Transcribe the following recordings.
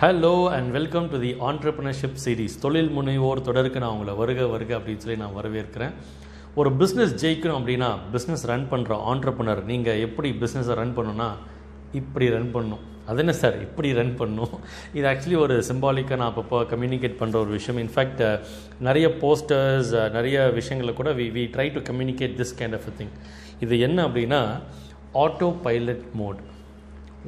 Hello and welcome to the entrepreneurship series தொழில் முனைவோர் தொடருக்கு நான் உங்களை வருக வருக அப்படின்னு சொல்லி நான் வரவேற்கிறேன். ஒரு பிஸ்னஸ் ஜெயிக்கணும் அப்படின்னா பிஸ்னஸ் ரன் பண்ணுற ஆண்டர்பனர் நீங்கள் எப்படி பிஸ்னஸை ரன் பண்ணணும்னா இப்படி ரன் பண்ணணும் அது என்ன சார் இப்படி ரன் பண்ணணும் இது ஆக்சுவலி ஒரு சிம்பாலிக்காக நான் அப்பப்போ கம்யூனிகேட் பண்ணுற ஒரு விஷயம். இன்ஃபேக்ட் நிறைய போஸ்டர்ஸ் நிறைய விஷயங்களில் கூட we we try to communicate this kind of thing இது என்ன அப்படின்னா ஆட்டோ பைலட் மோட்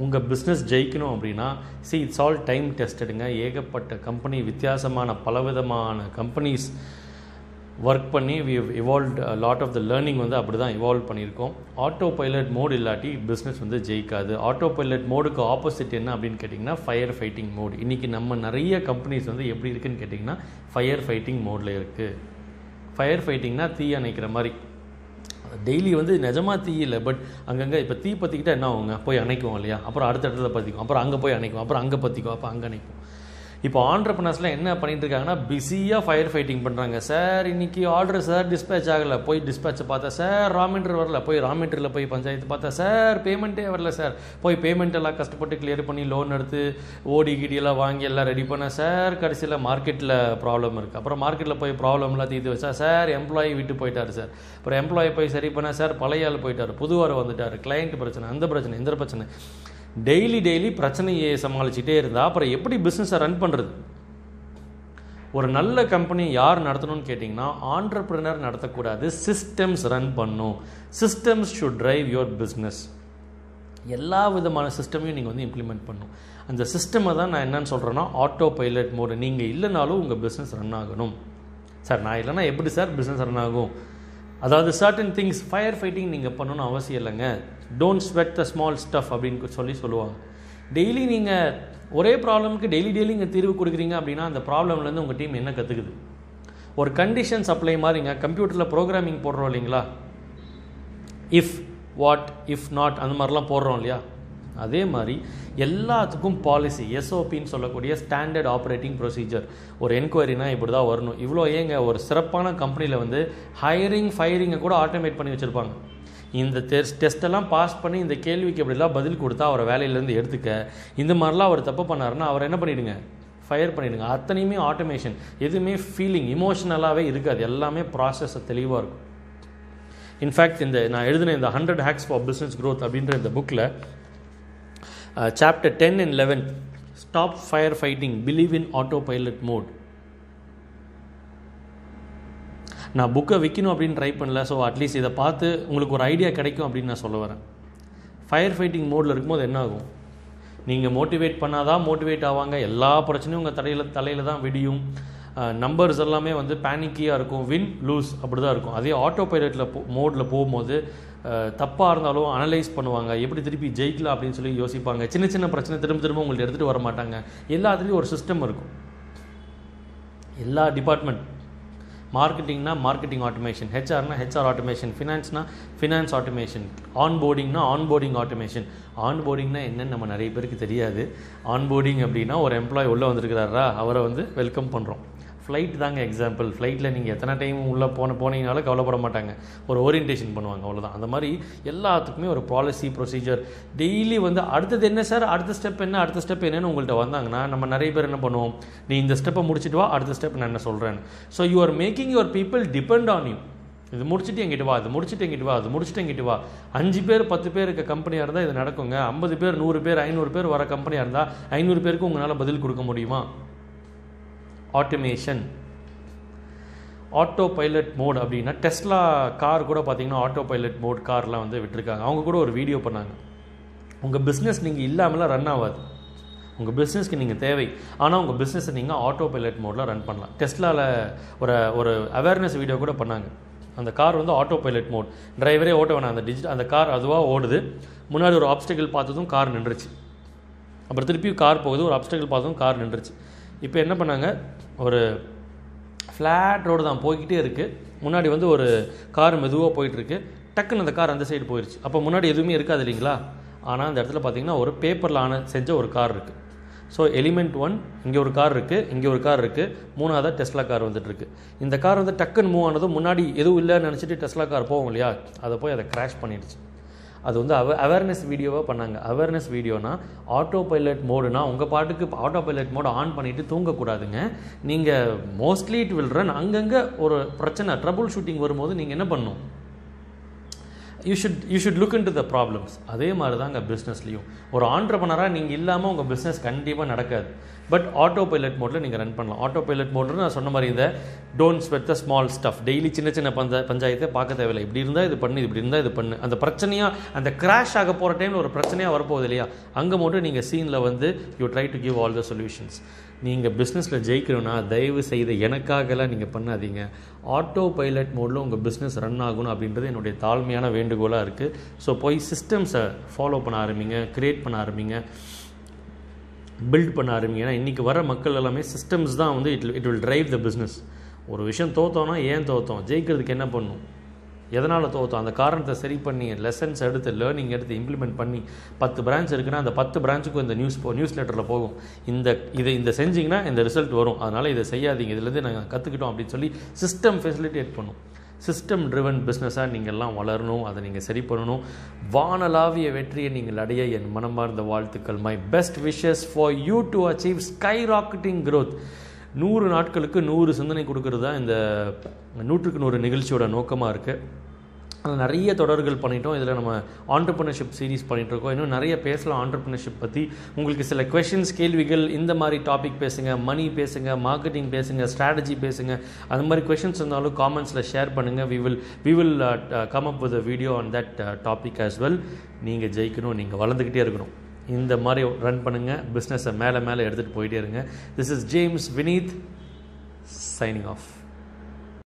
உங்கள் பிஸ்னஸ் ஜெயிக்கணும் அப்படின்னா சி இட்ஸ் ஆல் டைம் டெஸ்டடுங்க ஏகப்பட்ட கம்பெனி வித்தியாசமான பலவிதமான கம்பெனிஸ் ஒர்க் பண்ணி we evolve lot of the learning வந்து அப்படி தான் இவால்வ் பண்ணியிருக்கோம். ஆட்டோ பைலட் மோடு இல்லாட்டி பிஸ்னஸ் வந்து ஜெயிக்காது. ஆட்டோ பைலட் மோடுக்கு ஆப்போசிட் என்ன அப்படின்னு கேட்டிங்கன்னா ஃபயர் ஃபைட்டிங் மோடு இன்றைக்கி நம்ம நிறைய கம்பெனிஸ் வந்து எப்படி இருக்குன்னு கேட்டிங்கன்னா ஃபயர் ஃபைட்டிங் மோடில் இருக்குது ஃபயர் ஃபைட்டிங்னா தீ அணைக்கிற மாதிரி. டெய்லி வந்து நிஜமாக தீ இல்லை பட் அங்கங்கே இப்போ தீ பற்றிக்கிட்டால் என்ன ஆகுங்க? போய் அணைக்கும் இல்லையா? அப்புறம் அடுத்த இடத்துல பற்றிக்கும் அப்புறம் அங்கே போய் அணைக்கும். அப்புறம் அங்கே பற்றிக்கும் அப்போ அங்கே அணைக்கும். இப்போ ஆண்டர்பனர்ஸ்லாம் என்ன பண்ணிட்டு இருக்காங்கன்னா பிஸியாக ஃபயர் ஃபைட்டிங் பண்ணுறாங்க சார் இன்னைக்கு ஆர்டர் சார் டிஸ்பேச் ஆகலை. போய் டிஸ்பேச்சை பார்த்தா சார் ரா மெட்டீரியல் வரல. போய் ரா போய் பஞ்சாயத்து பார்த்தா சார் பேமெண்ட்டே வரல சார். போய் பேமெண்ட் எல்லாம் கஷ்டப்பட்டு கிளியர் பண்ணி லோன் எடுத்து ஓடி கிடியெல்லாம் வாங்கி எல்லாம் ரெடி பண்ண சார் கடைசியில் மார்க்கெட்டில் ப்ராப்ளம் இருக்குது அப்புறம் மார்க்கெட்டில் போய் ப்ராப்ளம்லாம் தீர்த்து வச்சா சார் எம்ப்ளாயி விட்டு போயிட்டார் சார். அப்புறம் எம்ப்ளாயி போய் சரி பண்ணால் சார் பழைய ஆள் போயிட்டார். புதுவார் வந்துட்டார். கிளைண்ட் பிரச்சனை அந்த பிரச்சனை இந்த பிரச்சனை. டெய்லி டெய்லி பிரச்சனையை சமாளிச்சுட்டே இருந்தால் அப்புறம் எப்படி பிஸ்னஸை ரன் பண்ணுறது ஒரு நல்ல கம்பெனி யார் நடத்தணும்னு கேட்டிங்கன்னா ஆண்டர்பிரினர் நடத்தக்கூடாது சிஸ்டம்ஸ் ரன் பண்ணும். Systems should drive your business எல்லா விதமான சிஸ்டமையும் நீங்கள் வந்து இம்ப்ளிமெண்ட் பண்ணும். அந்த சிஸ்டமை தான் நான் என்னன்னு சொல்கிறேன்னா ஆட்டோ பைலட் மோடு நீங்கள் இல்லைனாலும் உங்கள் பிஸ்னஸ் ரன் ஆகணும். சார் நான் இல்லைனா எப்படி சார் பிஸ்னஸ் ரன் ஆகும்? அதாவது சர்டன் திங்ஸ் ஃபயர் ஃபைட்டிங் நீங்கள் பண்ணணும்னு அவசியம் இல்லைங்க. Don't sweat the small stuff அப்படின்னு சொல்லி சொல்லுவாங்க. டெய்லி நீங்கள் ஒரே ப்ராப்ளமுக்கு டெய்லி டெய்லி இங்கே தீர்வு கொடுக்குறீங்க அப்படின்னா அந்த ப்ராப்ளம்லேருந்து உங்கள் டீம் என்ன கற்றுக்குது ஒரு கண்டிஷன் சப்ளை மாதிரிங்க கம்ப்யூட்டரில் ப்ரோக்ராமிங் போடுறோம் இல்லைங்களா? இஃப் வாட் இஃப் நாட் அந்த மாதிரிலாம் போடுறோம் இல்லையா? அதே மாதிரி எல்லாத்துக்கும் பாலிசி எஸ்ஓபின்னு சொல்லக்கூடிய ஸ்டாண்டர்ட் ஆப்ரேட்டிங் ப்ரொசீஜர் ஒரு என்கொயரினா இப்படி தான் வரணும். இவ்வளோ ஏங்க ஒரு சிறப்பான கம்பெனியில் வந்து ஹையரிங் ஃபைரிங்கை கூட ஆட்டோமேட் பண்ணி வச்சுருப்பாங்க. இந்த டெஸ்ட் டெஸ்ட்டெல்லாம் பாஸ் பண்ணி இந்த கேள்விக்கு எப்படிலாம் பதில் கொடுத்தா அவரை வேலையிலேருந்து எடுத்துக்க? இந்த மாதிரிலாம் அவர் தப்பு பண்ணாருன்னா அவர் என்ன பண்ணிவிடுங்க ஃபயர் பண்ணிவிடுங்க அத்தனையுமே ஆட்டோமேஷன் எதுவுமே ஃபீலிங் இமோஷனலாகவே இருக்காது. எல்லாமே ப்ராசஸ் தெளிவாக இருக்கும். இன்ஃபேக்ட் இந்த நான் எழுதின இந்த hundred hacks for business growth அப்படின்ற இந்த புக்கில் chapter ten and eleven stop fire fighting believe in auto pilot mode நான் புக்கை விற்கணும் அப்படின்னு ட்ரை பண்ணல. ஸோ அட்லீஸ்ட் இதை பார்த்து உங்களுக்கு ஒரு ஐடியா கிடைக்கும் அப்படின்னு நான் சொல்ல வரேன். ஃபயர் ஃபைட்டிங் மோடில் இருக்கும்போது என்ன ஆகும்? நீங்கள் மோட்டிவேட் பண்ணாதான் மோட்டிவேட் ஆவாங்க. எல்லா பிரச்சனையும் உங்கள் தலையில் தலையில் தான் விடியும். Uh, நம்பர்ஸ் எல்லாமே வந்து பேனிக்கியாக இருக்கும். வின் லூஸ் அப்படி தான் இருக்கும். அதே ஆட்டோ பைலட்டில் போ மோடில் போகும்போது தப்பாக இருந்தாலும் அனலைஸ் பண்ணுவாங்க. எப்படி திருப்பி ஜெயிக்கலாம் அப்படின்னு சொல்லி யோசிப்பாங்க. சின்ன சின்ன பிரச்சனை திரும்ப திரும்ப உங்கள்ட்ட எடுத்துகிட்டு வர மாட்டாங்க. எல்லாத்துலேயும் ஒரு சிஸ்டம் இருக்கும். எல்லா டிபார்ட்மெண்ட் மார்க்கெட்டிங்னா மார்க்கெட்டிங் ஆட்டோமேஷன் ஹெச்ஆர்னா ஹெச்ஆர் ஆட்டோமேஷன் ஃபினான்ஸ்னா ஃபினான்ஸ் ஆட்டோமேஷன் ஆன்போர்டிங்னா ஆன்போர்டிங் ஆட்டோமேஷன் ஆன்போர்டிங்னா என்னன்னு நம்ம நிறைய பேருக்கு தெரியாது. ஆன்போர்டிங் அப்படின்னா ஒரு எம்ப்ளாய் உள்ளே வந்திருக்கிறாரா? அவரை வந்து வெல்கம் பண்ணுறோம் ஃப்ளைட் தாங்க எக்ஸாம்பிள் ஃப்ளைட்டில் நீங்கள் எத்தனை டைம் உள்ளே போன போனீங்கனாலும் கவலைப்பட மாட்டாங்க. ஒரு ஓரியன்டேஷன் பண்ணுவாங்க அவ்வளோதான் அந்த மாதிரி எல்லாத்துக்குமே ஒரு பாலிசி ப்ரொசீஜர் டெய்லி வந்து அடுத்தது என்ன சார் அடுத்த ஸ்டெப் என்ன? அடுத்த ஸ்டெப் என்னன்னு உங்கள்கிட்ட வந்தாங்கன்னா நம்ம நிறைய பேர் என்ன பண்ணுவோம்? நீ இந்த ஸ்டெப்பை முடிச்சுட்டு வா அடுத்த ஸ்டெப் நான் என்ன சொல்கிறேன் so you are making your people depend on you இது முடிச்சுட்டு எங்கிட்டு வா இது முடிச்சுட்டு எங்கிட்டு வா அது முடிச்சுட்டு எங்கிட்டு வா. அஞ்சு பேர் பத்து பேர் இருக்க கம்பெனியாக இருந்தால் இது நடக்குங்க. ஐம்பது பேர் நூறு பேர் ஐநூறு பேர் வர கம்பெனியாக இருந்தால் ஐநூறு பேருக்கு உங்களால் பதில் கொடுக்க முடியுமா? ஆட்டோமேஷன் ஆட்டோ பைலட் மோட் அப்படின்னா டெஸ்லா கார் கூட பார்த்தீங்கன்னா ஆட்டோ பைலட் மோட் கார்லாம் வந்து விட்டுருக்காங்க. அவங்க கூட ஒரு வீடியோ பண்ணாங்க. உங்கள் பிஸ்னஸ் நீங்கள் இல்லாமலாம் ரன் ஆகாது. உங்கள் பிஸ்னஸ்க்கு நீங்கள் தேவை. ஆனால் உங்கள் பிஸ்னஸை நீங்கள் ஆட்டோ பைலட் மோடில் ரன் பண்ணலாம். டெஸ்லாவில் ஒரு ஒரு அவேர்னஸ் வீடியோ கூட பண்ணாங்க. அந்த கார் வந்து ஆட்டோ பைலட் மோட் டிரைவரே ஓட்ட வேணாம். அந்த டிஜிட்டல் அந்த கார் அதுவாக ஓடுது. முன்னாடி ஒரு ஆப்ஸ்டக்கிள் பார்த்ததும் கார் நின்றுச்சு. அப்புறம் திருப்பி கார் போகுது. ஒரு ஆப்ஸ்டக்கிள் பார்த்ததும் கார் நின்றுச்சு. இப்போ என்ன பண்ணாங்க? ஒரு ஃப்ளாட் ரோடு தான் போய்கிட்டே இருக்குது முன்னாடி வந்து ஒரு கார் மெதுவாக போயிட்டுருக்கு. டக்குன்னு அந்த கார் அந்த சைடு போயிடுச்சு அப்போ முன்னாடி எதுவுமே இருக்காது இல்லைங்களா? ஆனால் அந்த இடத்துல பார்த்தீங்கன்னா ஒரு பேப்பரில் ஆன செஞ்ச ஒரு கார் இருக்குது ஸோ எலிமெண்ட் ஒன் இங்கே ஒரு கார் இருக்குது இங்கே ஒரு கார் இருக்குது மூணாவதாக டெஸ்லா கார் வந்துட்டுருக்கு. இந்த கார் வந்து டக்குன்னு மூவ் ஆனதும் முன்னாடி எதுவும் இல்லைன்னு நினச்சிட்டு டெஸ்லா கார் போவோம் இல்லையா? அதை போய் அதை கிராஷ் பண்ணிடுச்சு. அது வந்து அவ அவேர்னஸ் வீடியோவாக பண்ணாங்க. அவேர்னஸ் வீடியோனா ஆட்டோ பைலட் மோடுனா உங்கள் பாட்டுக்கு ஆட்டோ பைலட் மோடு ஆன் பண்ணிவிட்டு தூங்கக்கூடாதுங்க. நீங்கள் மோஸ்ட்லி இட் வில் ரன் அங்கங்கே ஒரு பிரச்சனை ட்ரபுள் ஷூட்டிங் வரும்போது நீங்கள் என்ன பண்ணணும் you should you should look into the problems அதே மாதிரி தாங்க பிஸ்னஸ்லையும் ஒரு ஆண்டர்பனராக நீங்கள் இல்லாமல் உங்கள் பிஸ்னஸ் கண்டிப்பாக நடக்காது. பட் ஆட்டோ பைலட் மோடில் நீங்கள் ரன் பண்ணலாம். ஆட்டோ பைலட் மோடில் நான் சொன்ன மாதிரி இந்த don't sweat the small stuff daily சின்ன சின்ன பஞ்ச பஞ்சாயத்தை பார்க்க தேவையில்லை. இப்படி இருந்தால் இது பண்ணு இப்படி இருந்தால் இது பண்ணு. அந்த பிரச்சனையாக அந்த கிராஷ் ஆக போகிற டைமில் ஒரு பிரச்சனையாக வரப்போகுது இல்லையா? அங்கே மட்டும் நீங்கள் சீனில் வந்து you try to give all the solutions நீங்கள் பிஸ்னஸில் ஜெயிக்கணும்னா தயவு செய்து எனக்காகலாம் நீங்கள் பண்ணாதீங்க. ஆட்டோ பைலட் மோடில் உங்கள் பிஸ்னஸ் ரன் ஆகணும் அப்படின்றது என்னுடைய தாழ்மையான வேண்டுகோளாக இருக்குது ஸோ போய் சிஸ்டம்ஸை ஃபாலோ பண்ண ஆரம்பிங்க க்ரியேட் பண்ண ஆரம்பிங்க பில்ட் பண்ண ஆரம்பிங்க. ஏன்னா இன்றைக்கி வர மக்கள் எல்லாமே சிஸ்டம்ஸ் தான் வந்து it it will drive the business ஒரு விஷயம் தோத்தோன்னா ஏன் தோத்தோம்? ஜெயிக்கிறதுக்கு என்ன பண்ணும்? எதனால் தோத்தோம்? அந்த காரணத்தை சரி பண்ணி லெசன்ஸ் எடுத்து லேர்னிங் எடுத்து இம்ப்ளிமெண்ட் பண்ணி பத்து பிரான்ச் இருக்குன்னா அந்த பத்து பிரான்ச்சுக்கும் இந்த நியூஸ் போ நியூஸ் லெட்டரில் போகும். இந்த இதை இந்த செஞ்சிங்கன்னா இந்த ரிசல்ட் வரும். அதனால் இதை செய்யாதீங்க. இதுலேருந்து நாங்கள் கற்றுக்கிட்டோம் அப்படின்னு சொல்லி சிஸ்டம் ஃபெசிலிட்டேட் பண்ணும். சிஸ்டம் ட்ரிவன் பிஸ்னஸாக நீங்கள்லாம் வளரணும். அதை நீங்கள் சரி பண்ணணும். வானலாவிய வெற்றியை நீங்கள் அடைய என் மனமார்ந்த வாழ்த்துக்கள். My best wishes for you to achieve skyrocketing growth நூறு நாட்களுக்கு நூறு சிந்தனை கொடுக்கறது தான் இந்த நூற்றுக்கு நூறு நிகழ்ச்சியோட நோக்கமாக இருக்குது அதில் நிறைய தொடர்கள் பண்ணிட்டோம். இதில் நம்ம ஆண்டர்பிரினர்ஷிப் சீரிஸ் பண்ணிகிட்ருக்கோம் இருக்கோம் இன்னும் நிறைய பேசலாம் ஆண்டர்பிரினர்ஷிப் பற்றி உங்களுக்கு சில கொஷின்ஸ் கேள்விகள் இந்த மாதிரி டாபிக் பேசுங்க மணி பேசுங்க மார்க்கெட்டிங் பேசுங்க ஸ்ட்ராட்டஜி பேசுங்க. அந்த மாதிரி கொஷின்ஸ் இருந்தாலும் காமெண்ட்ஸில் ஷேர் பண்ணுங்கள் we will we will come up with video on that topic as well நீங்கள் ஜெயிக்கணும் நீங்கள் வளர்ந்துக்கிட்டே இருக்கணும். இந்த மாதிரி ரன் பண்ணுங்கள் பிஸ்னஸை மேலே மேலே எடுத்துகிட்டு போயிட்டே இருங்க. This is James Vineeth signing off